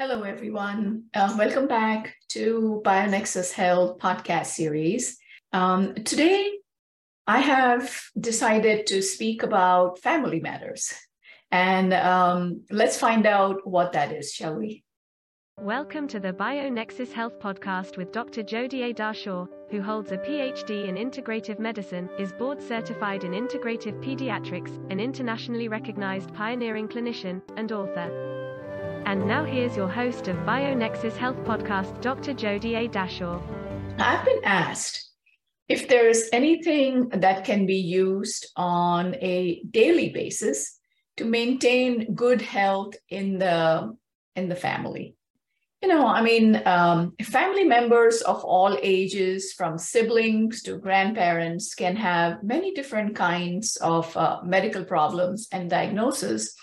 Hello, everyone. Uh, welcome back to BioNexus Health podcast series. Um, today, I have decided to speak about family matters. And um, let's find out what that is, shall we? Welcome to the BioNexus Health Podcast with Dr. Jodie A. Dashore, who holds a PhD in integrative medicine, is board certified in integrative pediatrics, an internationally recognized pioneering clinician, and author. And now here's your host of BioNexus Health Podcast, Dr. Jodie A. Dashore. I've been asked if there's anything that can be used on a daily basis to maintain good health in the in the family. You know, I mean, um, family members of all ages, from siblings to grandparents, can have many different kinds of uh, medical problems and diagnoses,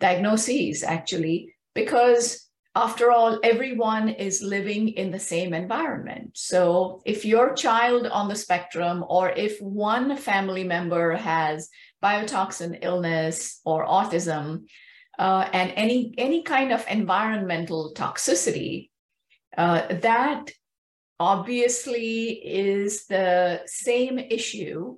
diagnoses actually because after all, everyone is living in the same environment. So if your child on the spectrum, or if one family member has biotoxin illness or autism, uh, and any any kind of environmental toxicity, uh, that obviously is the same issue,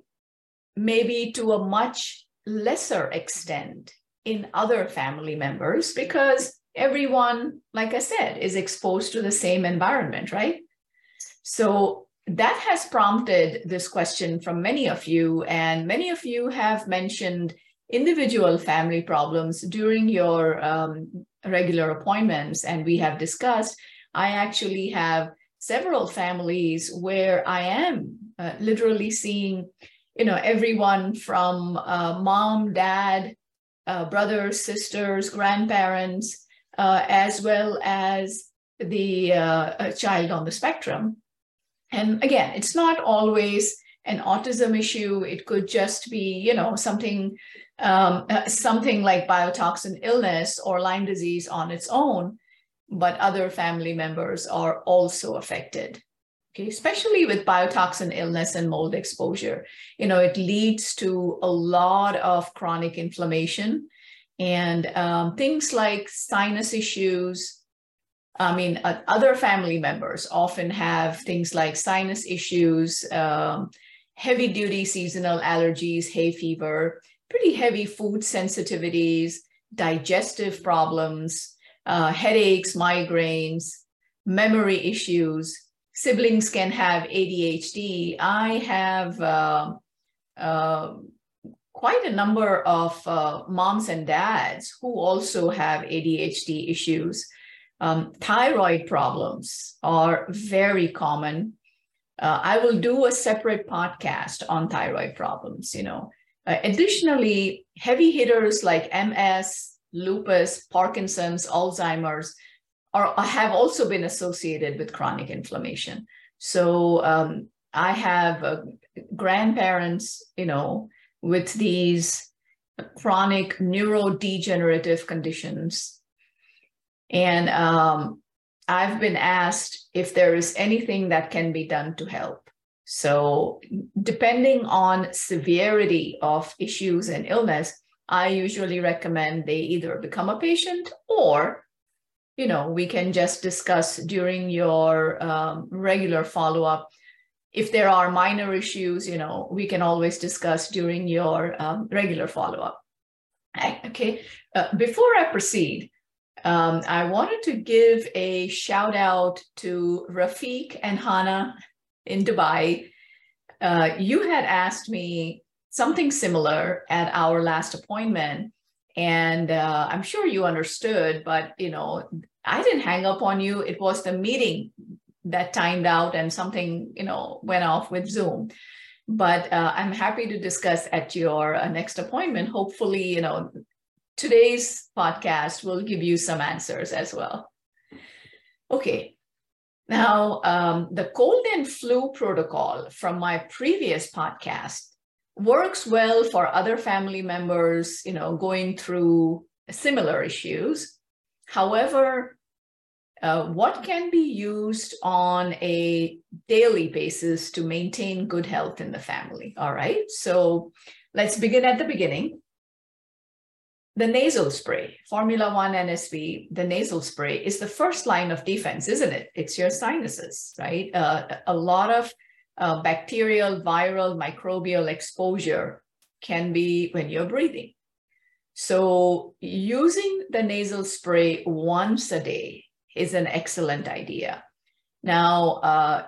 maybe to a much lesser extent in other family members, because everyone, like I said, is exposed to the same environment, right? So that has prompted this question from many of you, and many of you have mentioned individual family problems during your um, regular appointments, and we have discussed. I actually have several families where I am uh, literally seeing, you know, everyone from uh, mom, dad, uh, brothers, sisters, grandparents, uh, as well as the uh, child on the spectrum. And again, it's not always an autism issue. It could just be, you know, something um, uh, something like biotoxin illness or Lyme disease on its own, but other family members are also affected. Okay, especially with biotoxin illness and mold exposure, you know, it leads to a lot of chronic inflammation and um, things like sinus issues. I mean, uh, other family members often have things like sinus issues, um, heavy duty seasonal allergies, hay fever, pretty heavy food sensitivities, digestive problems, uh, headaches, migraines, memory issues. Siblings can have ADHD. I have uh, quite a number of uh, moms and dads who also have ADHD issues. Um, thyroid problems are very common. Uh, I will do a separate podcast on thyroid problems, you know. Uh, additionally, heavy hitters like MS, lupus, Parkinson's, Alzheimer's are, have also been associated with chronic inflammation. So um, I have uh, grandparents, you know, with these chronic neurodegenerative conditions. And um, I've been asked if there is anything that can be done to help. So, depending on severity of issues and illness, I usually recommend they either become a patient or, you know, we can just discuss during your um, regular follow up if there are minor issues, you know, we can always discuss during your um, regular follow-up. Okay, uh, before I proceed, um, I wanted to give a shout out to Rafiq and Hana in Dubai. Uh, you had asked me something similar at our last appointment, and uh, I'm sure you understood, but you know, I didn't hang up on you. It was the meeting that timed out and something you know went off with zoom. But uh, i'm happy to discuss at your uh, next appointment. Hopefully you know today's podcast will give you some answers as well. Okay. Now um, the cold and flu protocol from my previous podcast works well for other family members you know going through similar issues. However uh, what can be used on a daily basis to maintain good health in the family? All right. So let's begin at the beginning. the nasal spray, Formula One NSV, the nasal spray is the first line of defense, isn't it? It's your sinuses, right? Uh, a lot of uh, bacterial, viral, microbial exposure can be when you're breathing. So using the nasal spray once a day is an excellent idea. Now, uh,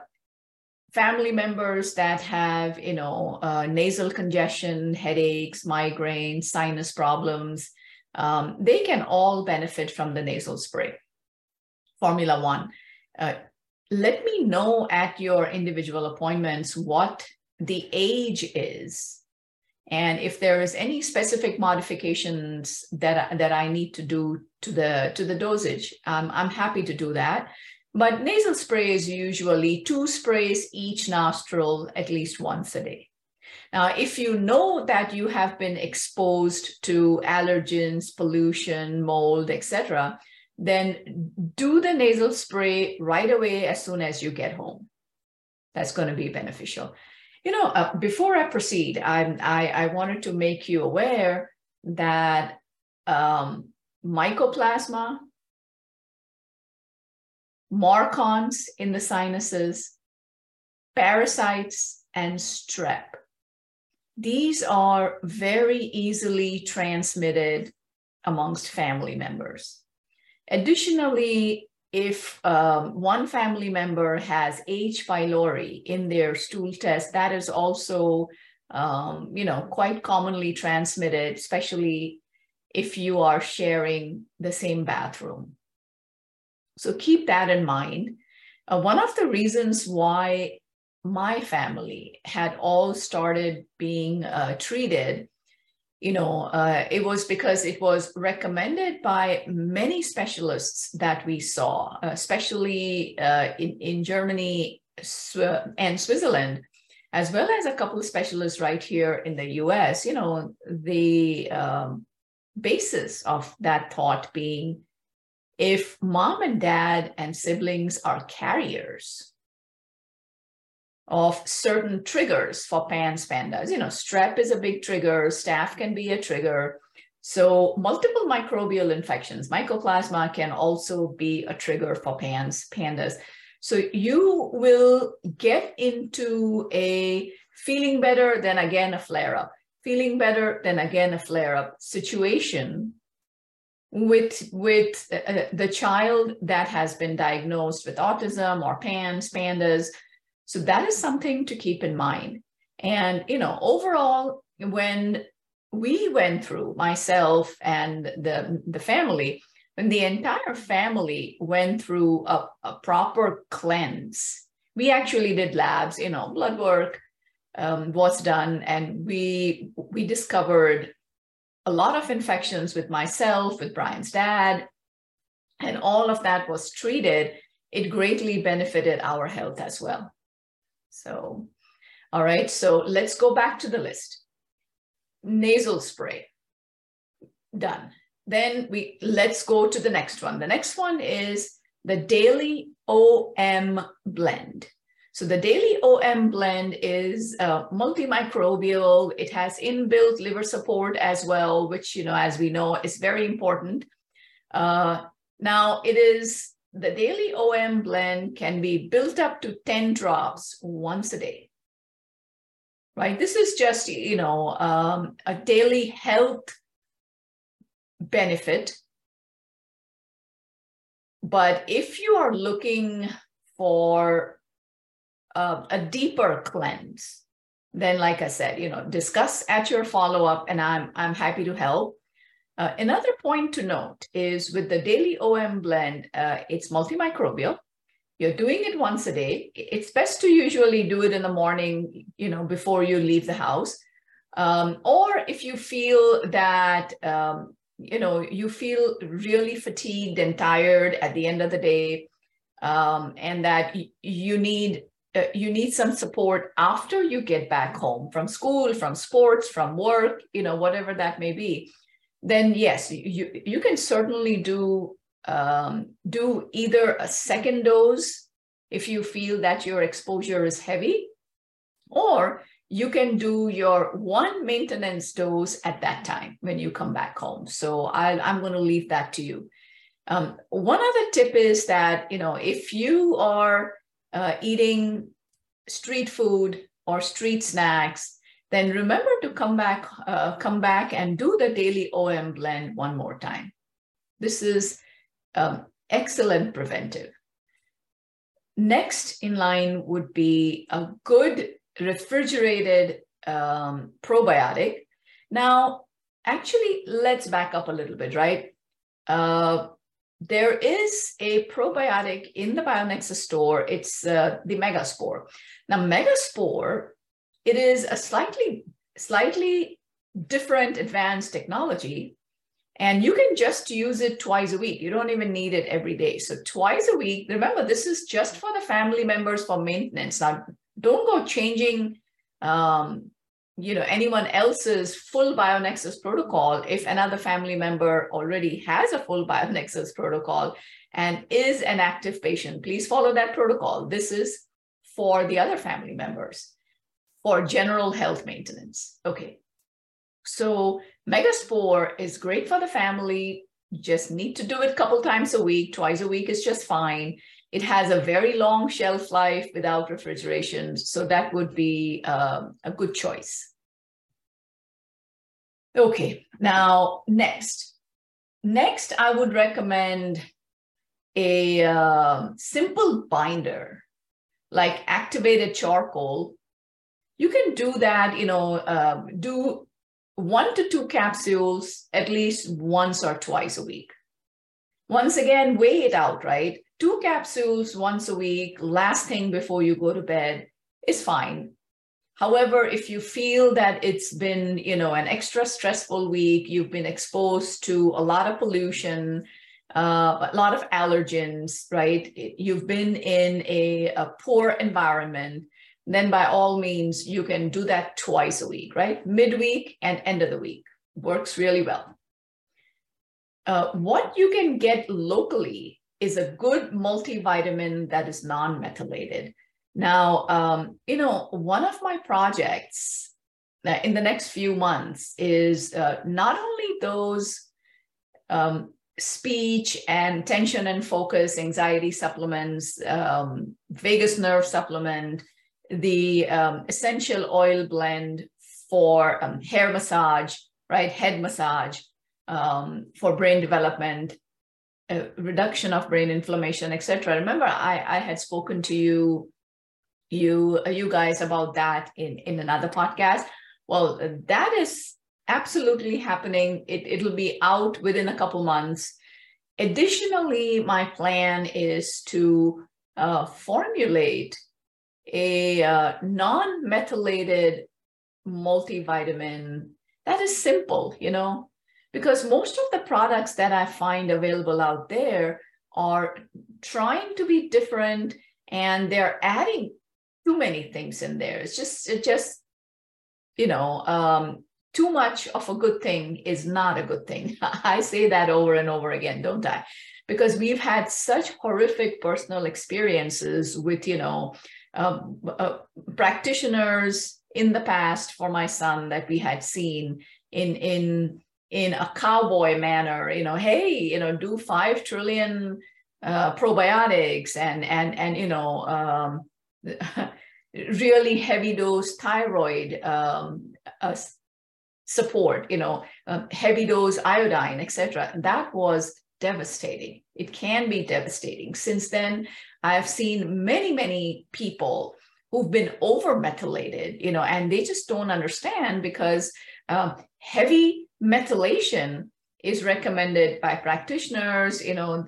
family members that have, you know, uh, nasal congestion, headaches, migraines, sinus problems, um, they can all benefit from the nasal spray. Formula One. Uh, let me know at your individual appointments what the age is and if there is any specific modifications that, that I need to do to the, to the dosage, um, I'm happy to do that. But nasal spray is usually two sprays each nostril at least once a day. Now, if you know that you have been exposed to allergens, pollution, mold, etc., then do the nasal spray right away as soon as you get home. That's going to be beneficial. You know, uh, before I proceed, I, I, I wanted to make you aware that um, mycoplasma, MARCoNS in the sinuses, parasites, and strep. These are very easily transmitted amongst family members. Additionally, if um, one family member has H. pylori in their stool test, that is also, um, you know, quite commonly transmitted, especially if you are sharing the same bathroom. So keep that in mind. Uh, one of the reasons why my family had all started being uh, treated you know, uh, it was because it was recommended by many specialists that we saw, especially uh, in, in Germany and Switzerland, as well as a couple of specialists right here in the US. You know, the um, basis of that thought being if mom and dad and siblings are carriers, of certain triggers for PANS PANDAS. You know, strep is a big trigger, staph can be a trigger. So multiple microbial infections, mycoplasma can also be a trigger for PANS PANDAS. So you will get into a feeling better, then again a flare up, feeling better, then again a flare up situation with with uh, the child that has been diagnosed with autism or PANS PANDAS so that is something to keep in mind. And, you know, overall, when we went through myself and the, the family, when the entire family went through a, a proper cleanse, we actually did labs, you know, blood work um, was done, and we we discovered a lot of infections with myself, with Brian's dad, and all of that was treated. It greatly benefited our health as well. So, all right, so let's go back to the list. Nasal spray, done. Then we let's go to the next one. The next one is the daily OM blend. So the daily OM blend is uh, multimicrobial. It has inbuilt liver support as well, which, you know, as we know, is very important. Uh, now it is the daily OM blend can be built up to 10 drops once a day. Right? This is just, you know, um, a daily health benefit. But if you are looking for uh, a deeper cleanse, then like I said, you know, discuss at your follow-up and I'm, I'm happy to help. Uh, another point to note is with the daily OM blend, uh, it's multimicrobial. You're doing it once a day. It's best to usually do it in the morning, you know, before you leave the house. Um, or if you feel that, um, you know, you feel really fatigued and tired at the end of the day, um, and that you need uh, you need some support after you get back home from school, from sports, from work, you know, whatever that may be then yes, you, you can certainly do, um, do either a second dose if you feel that your exposure is heavy, or you can do your one maintenance dose at that time when you come back home. So I, am going to leave that to you. Um, one other tip is that, you know, if you are uh, eating street food or street snacks, then remember to come back, uh, come back and do the daily OM blend one more time. This is um, excellent preventive. Next in line would be a good refrigerated um, probiotic. Now, actually, let's back up a little bit, right? Uh, there is a probiotic in the Bionexus store. It's uh, the Megaspore. Now, Megaspore, it is a slightly, slightly different advanced technology, and you can just use it twice a week. You don't even need it every day. So twice a week. Remember, this is just for the family members for maintenance. Now, don't go changing um, you know anyone else's full bionexus protocol if another family member already has a full bionexus protocol and is an active patient please follow that protocol this is for the other family members for general health maintenance okay so megaspore is great for the family just need to do it a couple times a week twice a week is just fine it has a very long shelf life without refrigeration, so that would be uh, a good choice. Okay, now next. Next, I would recommend a uh, simple binder like activated charcoal. You can do that, you know, uh, do one to two capsules at least once or twice a week. Once again, weigh it out, right? two capsules once a week, last thing before you go to bed, is fine. However, if you feel that it's been, you know, an extra stressful week, you've been exposed to a lot of pollution, uh, a lot of allergens, right? You've been in a, a poor environment, then by all means, you can do that twice a week, right? Midweek and end of the week works really well. Uh, what you can get locally is a good multivitamin that is non-methylated. Now, um, you know, one of my projects uh, in the next few months is uh, not only those um, speech and tension and focus anxiety supplements, um, vagus nerve supplement, the um, essential oil blend for um, hair massage, right, head massage, um, for brain development, reduction of brain inflammation, etc. Remember, I, I had spoken to you, you, you guys about that in, in another podcast. Well, that is absolutely happening. It, it'll be out within a couple months. Additionally, my plan is to uh, formulate a uh, non-methylated multivitamin that is simple, you know, because most of the products that I find available out there are trying to be different and they're adding too many things in there. It's just, it just, you know, um, too much of a good thing is not a good thing. I say that over and over again, don't I? Because we've had such horrific personal experiences with, you know, um, uh, practitioners in the past for my son that we had seen in in in a cowboy manner, you know, hey, you know, do five trillion uh, probiotics and and and you know, um, really heavy dose thyroid um, uh, support, you know, uh, heavy dose iodine, etc. That was devastating. It can be devastating. Since then, I've seen many, many people who've been over methylated, you know, and they just don't understand because um, heavy methylation is recommended by practitioners. You know,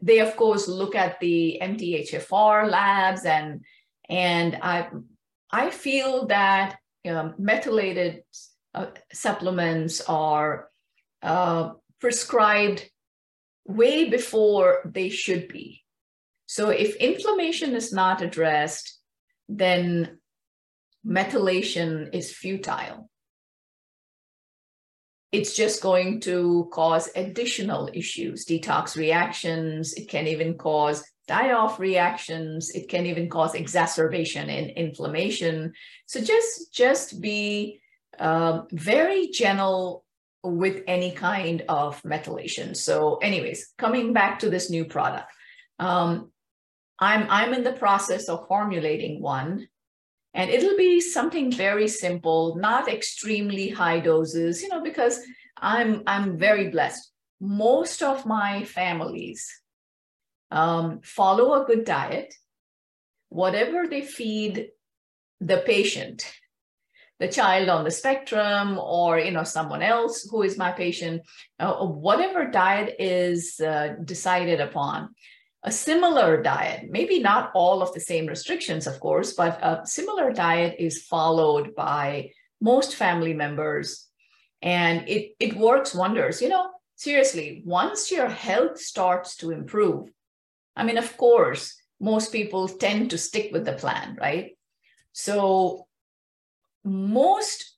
they of course look at the MTHFR labs and and I I feel that um, methylated uh, supplements are uh, prescribed way before they should be. So if inflammation is not addressed, then methylation is futile. it's just going to cause additional issues, detox reactions. It can even cause die-off reactions. It can even cause exacerbation in inflammation. So just, just be uh, very gentle with any kind of methylation. So anyways, coming back to this new product. Um, I'm, I'm in the process of formulating one and it'll be something very simple, not extremely high doses, you know, because I'm, I'm very blessed. Most of my families um, follow a good diet. Whatever they feed the patient, the child on the spectrum, or you know someone else who is my patient, uh, whatever diet is uh, decided upon, a similar diet, maybe not all of the same restrictions, of course, but a similar diet is followed by most family members, and it it works wonders. You know, seriously, once your health starts to improve, I mean, of course, most people tend to stick with the plan, right? So most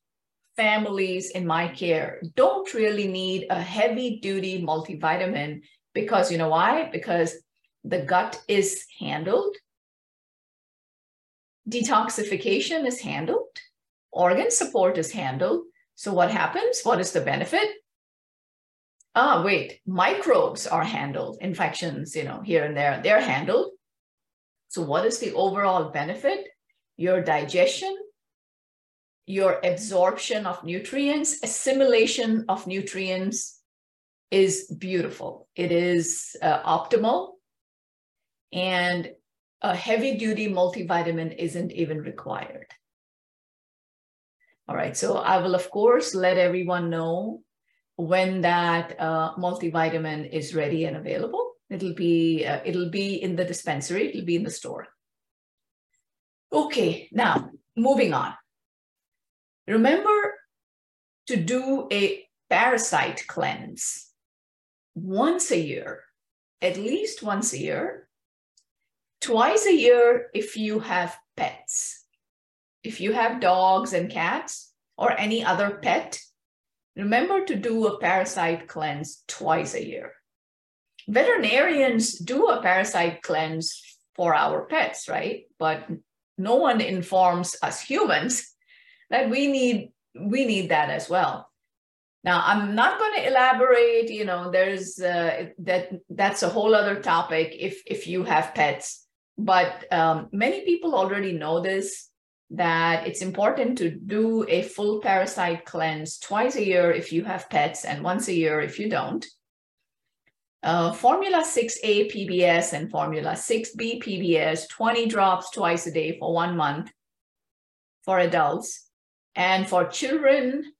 families in my care don't really need a heavy duty multivitamin because you know why? Because the gut is handled, detoxification is handled, organ support is handled. So what happens? What is the benefit? ah, wait, microbes are handled, infections, you know, here and there, they're handled. So what is the overall benefit? Your digestion, your absorption of nutrients, assimilation of nutrients is beautiful. It is uh, optimal. And a heavy duty multivitamin isn't even required. All right, so I will, of course, let everyone know when that uh, multivitamin is ready and available. It'll be uh, it'll be in the dispensary. It'll be in the store. Okay, now moving on. Remember to do a parasite cleanse once a year, at least once a year, twice a year if you have pets. If you have dogs and cats or any other pet, remember to do a parasite cleanse twice a year. Veterinarians do a parasite cleanse for our pets, right? But no one informs us humans that we need we need that as well. Now, I'm not going to elaborate. You know, there's uh, that that's a whole other topic if if you have pets. But um, many people already know this that it's important to do a full parasite cleanse twice a year if you have pets and once a year if you don't. Uh, formula 6A PBS and Formula 6B PBS, 20 drops twice a day for one month for adults. And for children,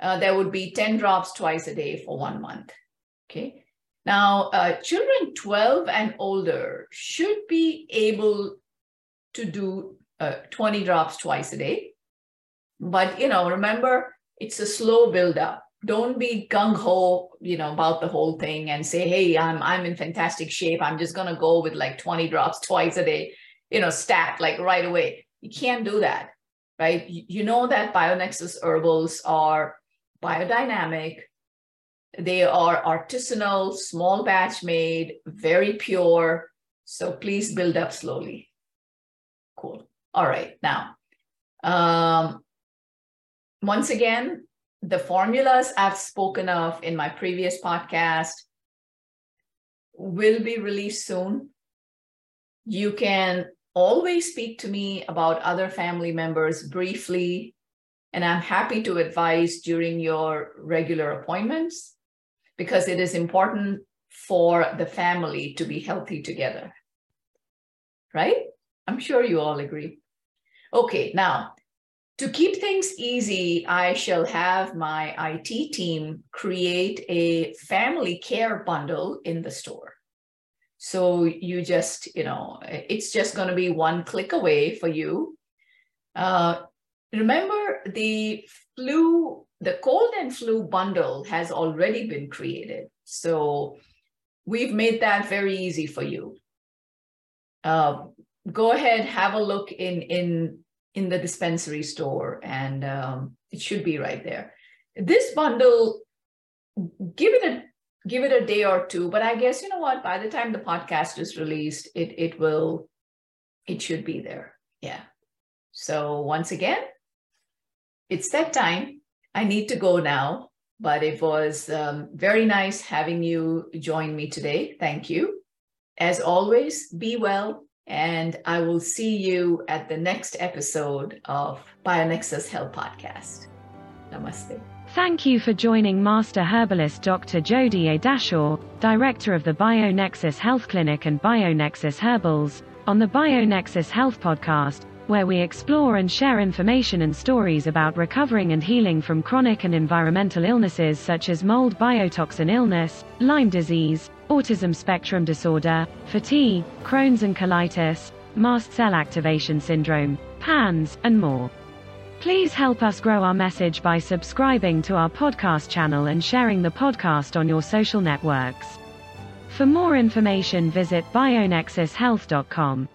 uh, there would be 10 drops twice a day for one month. Okay. Now, uh, children 12 and older should be able to do uh, 20 drops twice a day. But, you know, remember, it's a slow build up. Don't be gung ho, you know, about the whole thing and say, hey, I'm, I'm in fantastic shape. I'm just going to go with like 20 drops twice a day, you know, stat like right away. You can't do that, right? You know that BioNexus herbals are biodynamic. They are artisanal, small batch made, very pure. So please build up slowly. Cool. All right, now, um, once again, the formulas I've spoken of in my previous podcast will be released soon. You can always speak to me about other family members briefly, and I'm happy to advise during your regular appointments because it is important for the family to be healthy together. Right? I'm sure you all agree. Okay, now to keep things easy, I shall have my IT team create a family care bundle in the store. So you just, you know, it's just going to be one click away for you. Uh, remember, the flu, the cold and flu bundle has already been created. So we've made that very easy for you. Uh, go ahead, have a look in in in the dispensary store, and um, it should be right there. This bundle give it a give it a day or two. But I guess you know what? By the time the podcast is released, it it will it should be there. Yeah. So once again, it's that time. I need to go now, but it was um, very nice having you join me today. Thank you. As always, be well, and I will see you at the next episode of BioNexus Health Podcast. Namaste. Thank you for joining Master Herbalist Dr. Jodie A. Dashore, Director of the BioNexus Health Clinic and BioNexus Herbals, on the BioNexus Health Podcast, where we explore and share information and stories about recovering and healing from chronic and environmental illnesses such as mold biotoxin illness, Lyme disease, autism spectrum disorder, fatigue, Crohn's and colitis, mast cell activation syndrome, PANS, and more. Please help us grow our message by subscribing to our podcast channel and sharing the podcast on your social networks. For more information, visit bionexushealth.com.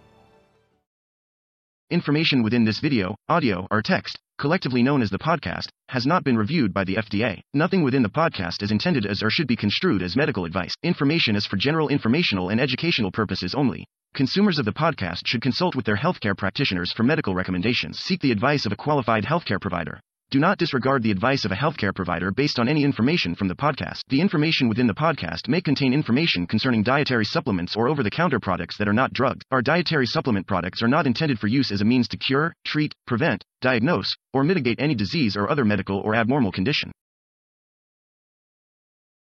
Information within this video, audio, or text, collectively known as the podcast, has not been reviewed by the FDA. Nothing within the podcast is intended as or should be construed as medical advice. Information is for general informational and educational purposes only. Consumers of the podcast should consult with their healthcare practitioners for medical recommendations. Seek the advice of a qualified healthcare provider. Do not disregard the advice of a healthcare provider based on any information from the podcast. The information within the podcast may contain information concerning dietary supplements or over the counter products that are not drugged. Our dietary supplement products are not intended for use as a means to cure, treat, prevent, diagnose, or mitigate any disease or other medical or abnormal condition.